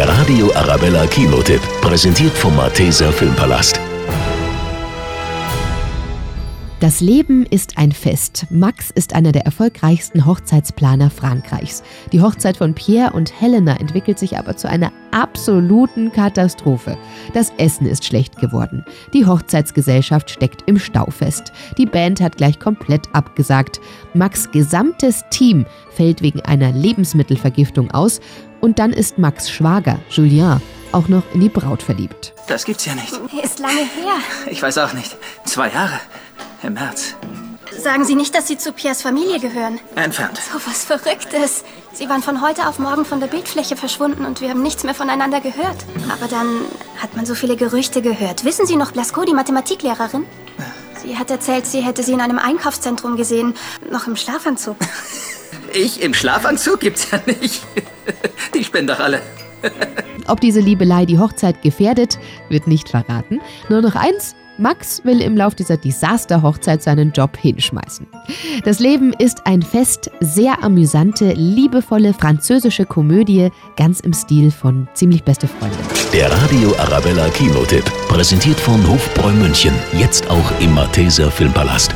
Der Radio Arabella Kinotipp, präsentiert vom Malteser Filmpalast. Das Leben ist ein Fest. Max ist einer der erfolgreichsten Hochzeitsplaner Frankreichs. Die Hochzeit von Pierre und Helena entwickelt sich aber zu einer absoluten Katastrophe. Das Essen ist schlecht geworden. Die Hochzeitsgesellschaft steckt im Stau fest. Die Band hat gleich komplett abgesagt. Max gesamtes Team fällt wegen einer Lebensmittelvergiftung aus. Und dann ist Max Schwager, Julien, auch noch in die Braut verliebt. Das gibt's ja nicht. Ist lange her. Ich weiß auch nicht. Zwei Jahre. Im März. Sagen Sie nicht, dass Sie zu Piers Familie gehören. Entfernt. So was Verrücktes. Sie waren von heute auf morgen von der Bildfläche verschwunden und wir haben nichts mehr voneinander gehört. Aber dann hat man so viele Gerüchte gehört. Wissen Sie noch Blasco, die Mathematiklehrerin? Sie hat erzählt, sie hätte sie in einem Einkaufszentrum gesehen, noch im Schlafanzug. Ich im Schlafanzug gibt's ja nicht. Die spinnen doch alle. Ob diese Liebelei die Hochzeit gefährdet, wird nicht verraten. Nur noch eins, Max will im Lauf dieser Desaster-Hochzeit seinen Job hinschmeißen. Das Leben ist ein Fest, sehr amüsante, liebevolle französische Komödie, ganz im Stil von Ziemlich beste Freunde. Der Radio Arabella Kinotipp, präsentiert von Hofbräu München, jetzt auch im Malteser Filmpalast.